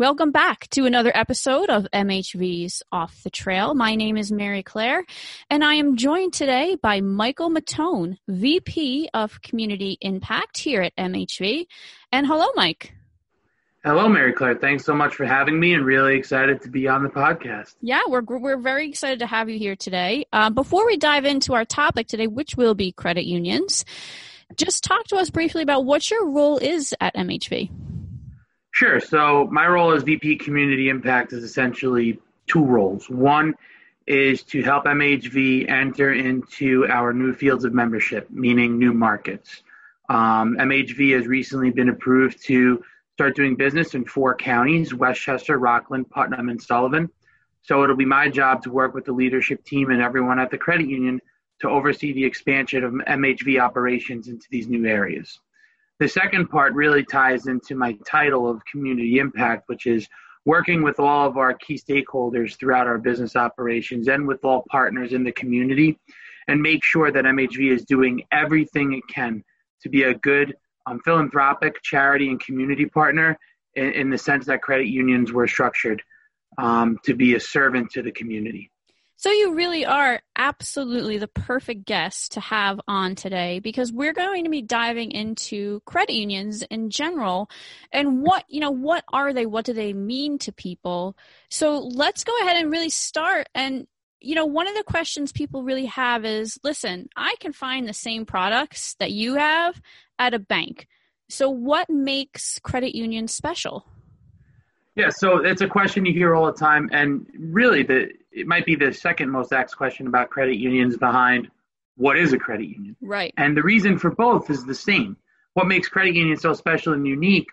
Welcome back to another episode of MHV's Off the Trail. My name is Mary Claire, and I am joined today by Michael Matone, VP of Community Impact here at MHV. And hello, Mike. Hello, Mary Claire. Thanks so much for having me, and really excited to be on the podcast. Yeah, we're we're very excited to have you here today. Uh, before we dive into our topic today, which will be credit unions, just talk to us briefly about what your role is at MHV. Sure. So my role as VP Community Impact is essentially two roles. One is to help MHV enter into our new fields of membership, meaning new markets. Um, MHV has recently been approved to start doing business in four counties Westchester, Rockland, Putnam, and Sullivan. So it'll be my job to work with the leadership team and everyone at the credit union to oversee the expansion of MHV operations into these new areas. The second part really ties into my title of community impact, which is working with all of our key stakeholders throughout our business operations and with all partners in the community and make sure that MHV is doing everything it can to be a good um, philanthropic charity and community partner in, in, the sense that credit unions were structured um, to be a servant to the community. So you really are absolutely the perfect guest to have on today because we're going to be diving into credit unions in general and what, you know, what are they? What do they mean to people? So let's go ahead and really start and you know, one of the questions people really have is listen, I can find the same products that you have at a bank. So what makes credit unions special? Yeah, so it's a question you hear all the time, and really, the it might be the second most asked question about credit unions behind what is a credit union. Right. And the reason for both is the same. What makes credit unions so special and unique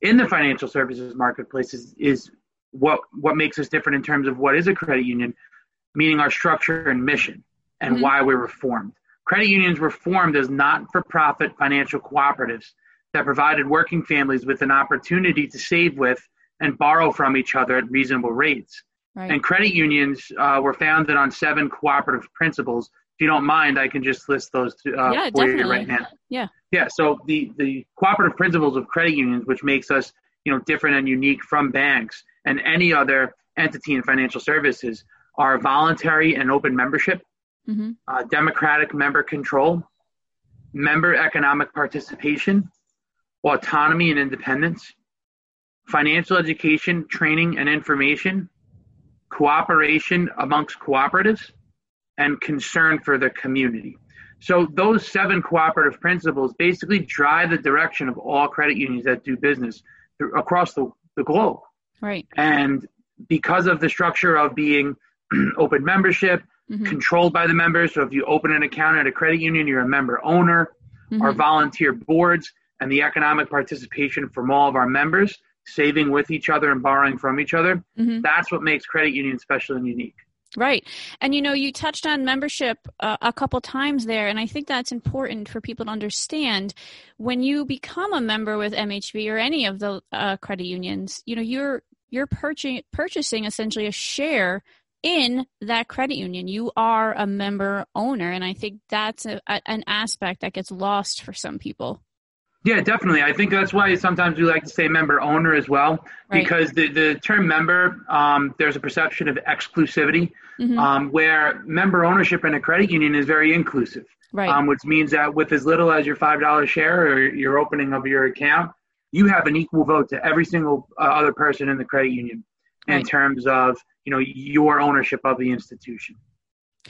in the financial services marketplace is, is what what makes us different in terms of what is a credit union, meaning our structure and mission and mm-hmm. why we were formed. Credit unions were formed as not-for-profit financial cooperatives that provided working families with an opportunity to save with and borrow from each other at reasonable rates. Right. And credit unions uh, were founded on seven cooperative principles. If you don't mind, I can just list those to, uh, yeah, for definitely. you right now. Yeah. Yeah. So the the cooperative principles of credit unions, which makes us you know different and unique from banks and any other entity in financial services, are voluntary and open membership, mm-hmm. uh, democratic member control, member economic participation, autonomy and independence, financial education, training, and information, cooperation amongst cooperatives, and concern for the community. So those seven cooperative principles basically drive the direction of all credit unions that do business across the, the globe. Right. And because of the structure of being open membership, mm-hmm. controlled by the members. So if you open an account at a credit union, you're a member owner. Mm-hmm. Our volunteer boards and the economic participation from all of our members saving with each other and borrowing from each other. Mm-hmm. That's what makes credit unions special and unique. Right. And you know, you touched on membership uh, a couple times there, and I think that's important for people to understand. When you become a member with MHV or any of the uh, credit unions, you know, you're you're purchasing purchasing essentially a share in that credit union. You are a member owner, and I think that's a, a, an aspect that gets lost for some people. Yeah, definitely. I think that's why sometimes we like to say member owner as well, right. because the, the term member, um, there's a perception of exclusivity, mm-hmm. um, where member ownership in a credit union is very inclusive, right. um, which means that with as little as your $5 share or your opening of your account, you have an equal vote to every single uh, other person in the credit union in right. terms of you know your ownership of the institution.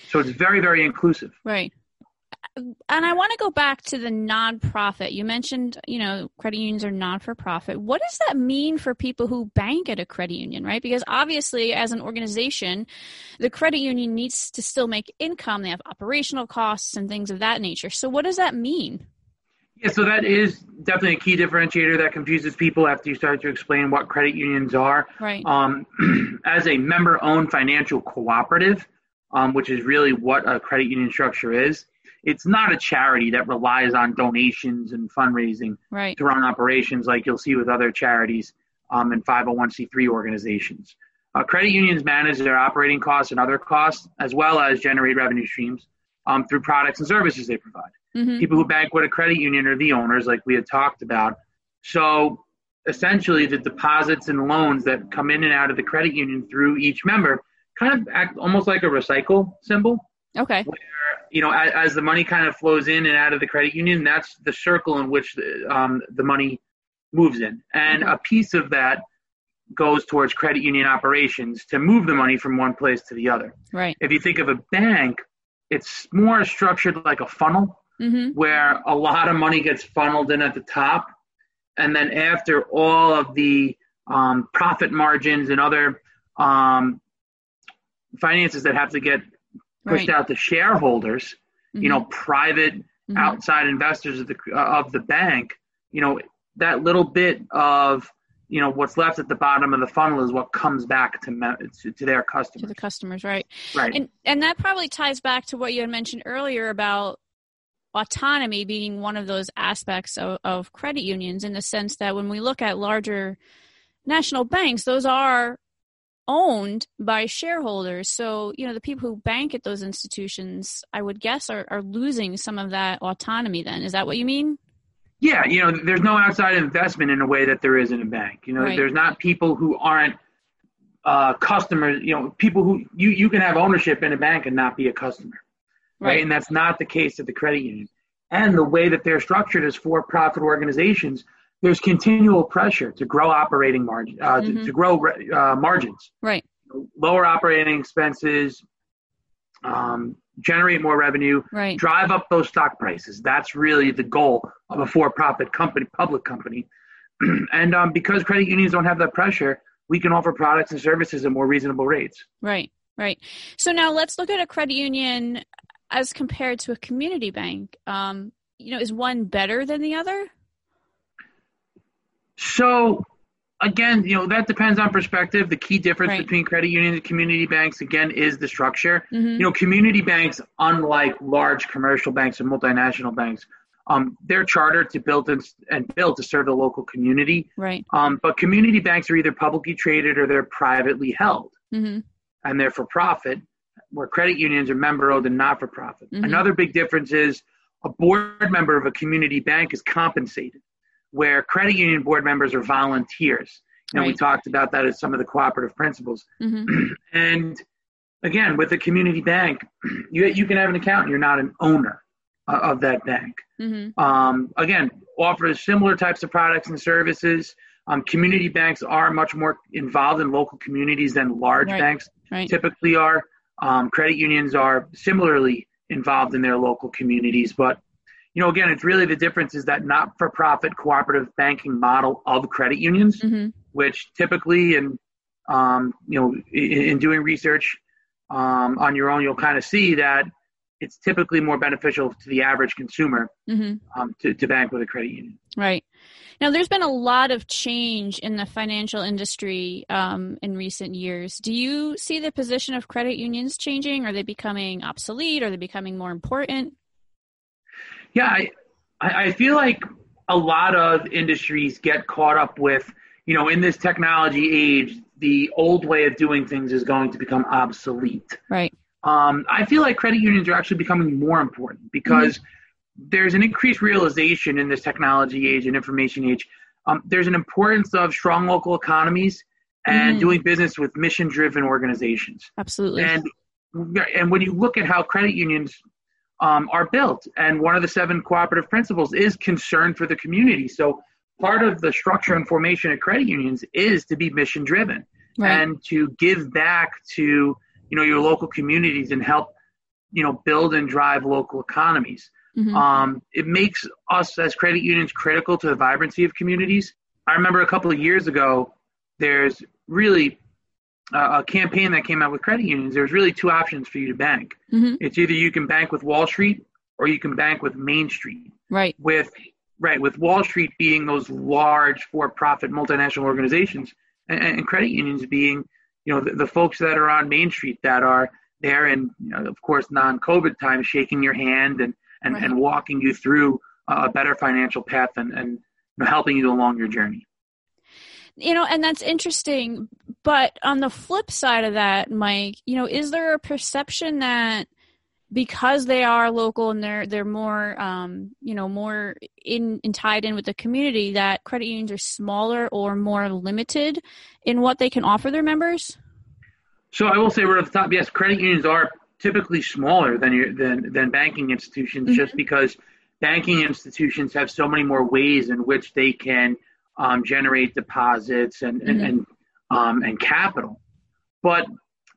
So it's very, very inclusive. Right and I want to go back to the nonprofit. You mentioned, you know, credit unions are non for profit. What does that mean for people who bank at a credit union, right? Because obviously, as an organization, the credit union needs to still make income. They have operational costs and things of that nature. So, what does that mean? Yeah, so that is definitely a key differentiator that confuses people after you start to explain what credit unions are. Right. Um, as a member owned financial cooperative, um, which is really what a credit union structure is it's not a charity that relies on donations and fundraising right. to run operations like you'll see with other charities um, and 501c3 organizations. Uh, credit unions manage their operating costs and other costs, as well as generate revenue streams um, through products and services they provide. Mm-hmm. People who bank with a credit union are the owners, like we had talked about. So essentially the deposits and loans that come in and out of the credit union through each member kind of act almost like a recycle symbol. Okay. Where, you know, as, as, the money kind of flows in and out of the credit union, that's the circle in which the, um, the money moves in. And a piece of that goes towards credit union operations to move the money from one place to the other. Right. If you think of a bank, it's more structured like a funnel mm-hmm. where a lot of money gets funneled in at the top. And then after all of the um, profit margins and other um, finances that have to get pushed right. out to shareholders, mm-hmm. you know, private mm-hmm. outside investors of the of the bank, you know, that little bit of you know what's left at the bottom of the funnel is what comes back to to, to their customers to the customers right right and and that probably ties back to what you had mentioned earlier about autonomy being one of those aspects of, of credit unions in the sense that when we look at larger national banks those are owned by shareholders so you know the people who bank at those institutions i would guess are, are losing some of that autonomy then is that what you mean yeah, you know, there's no outside investment in a way that there is in a bank. You know, right. there's not people who aren't uh, customers. You know, people who you you can have ownership in a bank and not be a customer, right? right? And that's not the case at the credit union. And the way that they're structured as for-profit organizations, there's continual pressure to grow operating margin, uh, mm-hmm. to, to, grow uh, margins, right? Lower operating expenses, um, generate more revenue, right. drive up those stock prices. That's really the goal of a for-profit company, public company. and um, because credit unions don't have that pressure, we can offer products and services at more reasonable rates. Right, right. So now let's look at a credit union as compared to a community bank. Um, you know, is one better than the other? So again, you know, that depends on perspective. The key difference right. between credit unions and community banks, again, is the structure. Mm-hmm. You know, community banks, unlike large commercial banks and multinational banks, um, they're chartered to build and, and build to serve the local community. Right. Um, but community banks are either publicly traded or they're privately held, mm-hmm. and they're for profit. Where credit unions are member owned and not for profit. Mm-hmm. Another big difference is a board member of a community bank is compensated where credit union board members are volunteers. And right. we talked about that as some of the cooperative principles. Mm-hmm. and again, with a community bank, you you can have an account. You're not an owner of that bank. Mm-hmm. Um, again, offers similar types of products and services. Um, community banks are much more involved in local communities than large right. banks right. typically are. Um, credit unions are similarly involved in their local communities, but you know, again, it's really the difference is that not-for-profit cooperative banking model of credit unions, mm-hmm. which typically, and um, you know, in, in doing research um, on your own, you'll kind of see that it's typically more beneficial to the average consumer mm-hmm. um, to, to bank with a credit union. Right. Now, there's been a lot of change in the financial industry um, in recent years. Do you see the position of credit unions changing? Are they becoming obsolete? Are they becoming more important? Yeah, I, I feel like a lot of industries get caught up with, you know, in this technology age, the old way of doing things is going to become obsolete. Right. Um, I feel like credit unions are actually becoming more important because mm-hmm. there's an increased realization in this technology age and information age. Um, there's an importance of strong local economies and mm. doing business with mission-driven organizations. Absolutely. And and when you look at how credit unions um, are built. And one of the seven cooperative principles is concern for the community. So part of the structure and formation of credit unions is to be mission driven right. and to give back to you know your local communities and help you know build and drive local economies. Mm-hmm. Um, it makes us as credit unions critical to the vibrancy of communities. I remember a couple of years ago, there's really uh, a campaign that came out with credit unions, there's really two options for you to bank. Mm-hmm. It's either you can bank with Wall Street or you can bank with Main Street. Right. With right with Wall Street being those large for-profit multinational organizations, and, and credit unions being you know the, the, folks that are on Main Street that are there and you know, of course non-COVID times shaking your hand and and, right. and walking you through a better financial path and and helping you along your journey you know and that's interesting but on the flip side of that mike you know is there a perception that because they are local and they're they're more um, you know more in, in tied in with the community that credit unions are smaller or more limited in what they can offer their members so i will say right off the top yes credit unions are typically smaller than your, than than banking institutions mm-hmm. just because banking institutions have so many more ways in which they can um, generate deposits and mm-hmm. and and, um, and capital but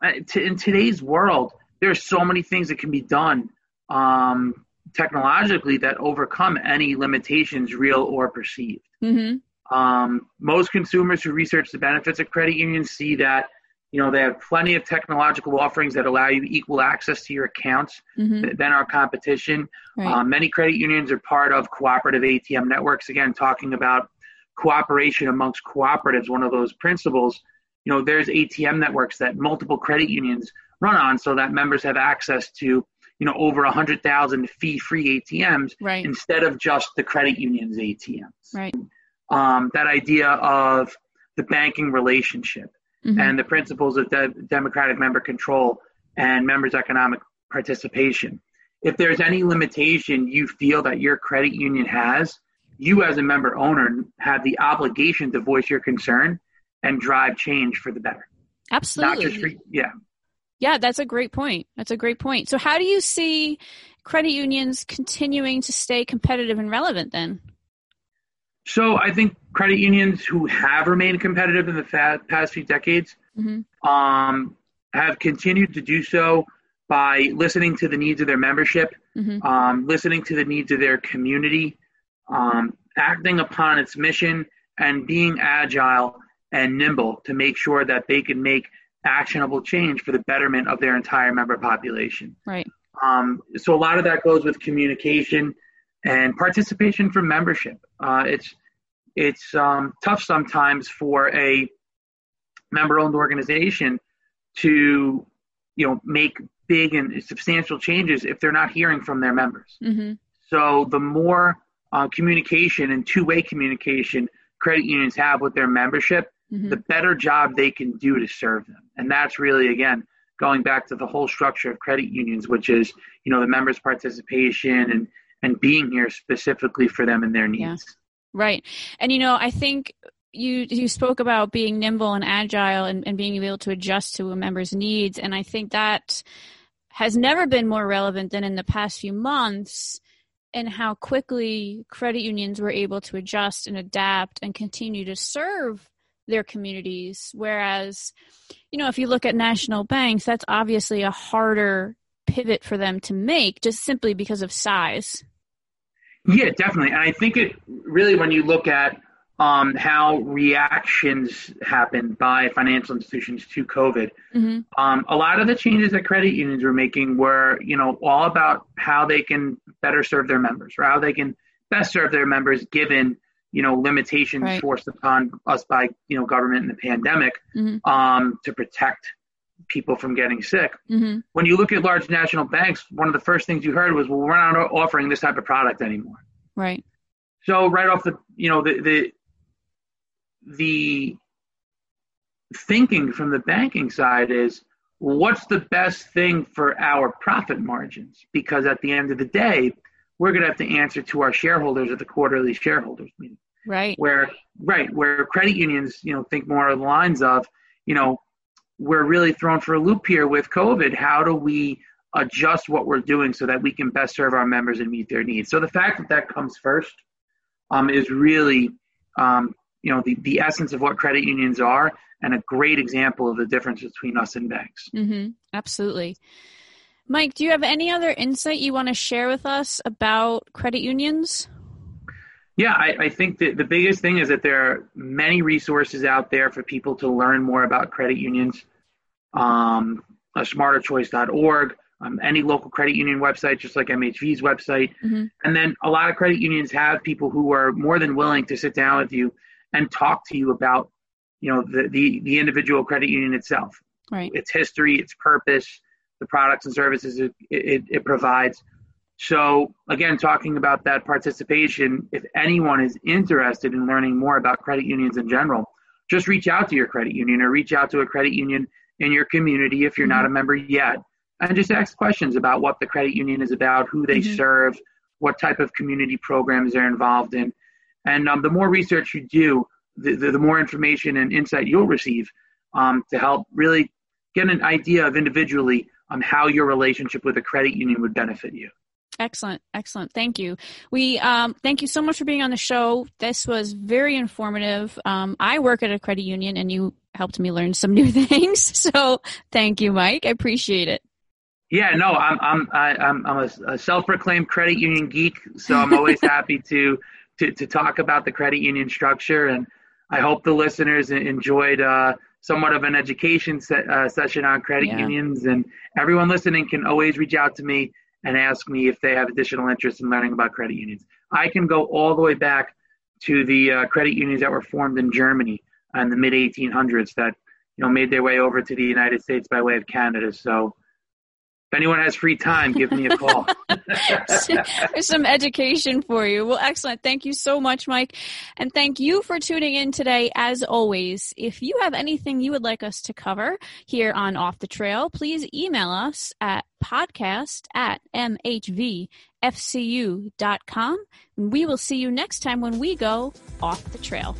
uh, to, in today's world there's so many things that can be done um, technologically that overcome any limitations, real or perceived. Mm-hmm. Um, most consumers who research the benefits of credit unions see that you know they have plenty of technological offerings that allow you equal access to your accounts mm-hmm. than our competition. Right. Um, many credit unions are part of cooperative ATM networks. Again, talking about cooperation amongst cooperatives, one of those principles. You know, there's ATM networks that multiple credit unions run on so that members have access to you know over 100,000 fee-free ATMs right. instead of just the credit union's ATMs. Right. Um, that idea of the banking relationship mm-hmm. and the principles of de- democratic member control and members' economic participation. If there's any limitation you feel that your credit union has, you as a member owner have the obligation to voice your concern and drive change for the better. Absolutely. For, yeah. Yeah, that's a great point. That's a great point. So, how do you see credit unions continuing to stay competitive and relevant then? So, I think credit unions who have remained competitive in the past few decades mm-hmm. um, have continued to do so by listening to the needs of their membership, mm-hmm. um, listening to the needs of their community, um, acting upon its mission, and being agile and nimble to make sure that they can make actionable change for the betterment of their entire member population. Right. Um, so a lot of that goes with communication and participation from membership. Uh, it's it's um, tough sometimes for a member-owned organization to you know make big and substantial changes if they're not hearing from their members. Mm-hmm. So the more uh, communication and two-way communication credit unions have with their membership, mm-hmm. the better job they can do to serve them. And that's really, again, going back to the whole structure of credit unions, which is, you know, the members' participation and, and being here specifically for them and their needs. Yeah. Right. And, you know, I think you you spoke about being nimble and agile and, and being able to adjust to a member's needs. And I think that has never been more relevant than in the past few months and how quickly credit unions were able to adjust and adapt and continue to serve their communities. Whereas, you know, if you look at national banks, that's obviously a harder pivot for them to make just simply because of size. Yeah, definitely. And I think it really, when you look at um, how reactions happen by financial institutions to COVID, mm-hmm. um, a lot of the changes that credit unions were making were, you know, all about how they can better serve their members or how they can best serve their members given you know limitations right. forced upon us by you know government and the pandemic mm-hmm. um, to protect people from getting sick. Mm-hmm. When you look at large national banks, one of the first things you heard was, "Well, we're not offering this type of product anymore." Right. So right off the you know the the the thinking from the banking side is what's the best thing for our profit margins because at the end of the day we're going to have to answer to our shareholders at the quarterly shareholders meeting. Right. Where right where credit unions, you know, think more of the lines of, you know, we're really thrown for a loop here with COVID. How do we adjust what we're doing so that we can best serve our members and meet their needs? So the fact that that comes first um, is really, um, you know, the, the essence of what credit unions are and a great example of the difference between us and banks. Mm-hmm. Absolutely. Mike, do you have any other insight you want to share with us about credit unions? Yeah, I, I, think that the biggest thing is that there are many resources out there for people to learn more about credit unions. Um, smarterchoice.org, um, any local credit union website, just like MHV's website. Mm-hmm. And then a lot of credit unions have people who are more than willing to sit down with you and talk to you about, you know, the, the, the individual credit union itself, right. its history, its purpose, the products and services it, it, it provides. So, again, talking about that participation, if anyone is interested in learning more about credit unions in general, just reach out to your credit union or reach out to a credit union in your community if you're not a mm-hmm. member yet and just ask questions about what the credit union is about, who they mm-hmm. serve, what type of community programs they're involved in. And um, the more research you do, the, the, the, more information and insight you'll receive um, to help really get an idea of individually on how your relationship with a credit union would benefit you. Excellent, excellent. Thank you. We um, thank you so much for being on the show. This was very informative. Um, I work at a credit union, and you helped me learn some new things. So thank you, Mike. I appreciate it. Yeah, no, I'm I'm I, am i am a, a self-proclaimed credit union geek, so I'm always happy to, to to talk about the credit union structure, and I hope the listeners enjoyed uh, somewhat of an education se- uh, session on credit yeah. unions, and everyone listening can always reach out to me and ask me if they have additional interest in learning about credit unions. I can go all the way back to the uh, credit unions that were formed in Germany in the mid 1800s that you know made their way over to the United States by way of Canada. So if anyone has free time, give me a call. There's some education for you. Well, excellent. Thank you so much, Mike. And thank you for tuning in today. As always, if you have anything you would like us to cover here on Off the Trail, please email us at podcast at mhvfcu.com. And we will see you next time when we go off the trail.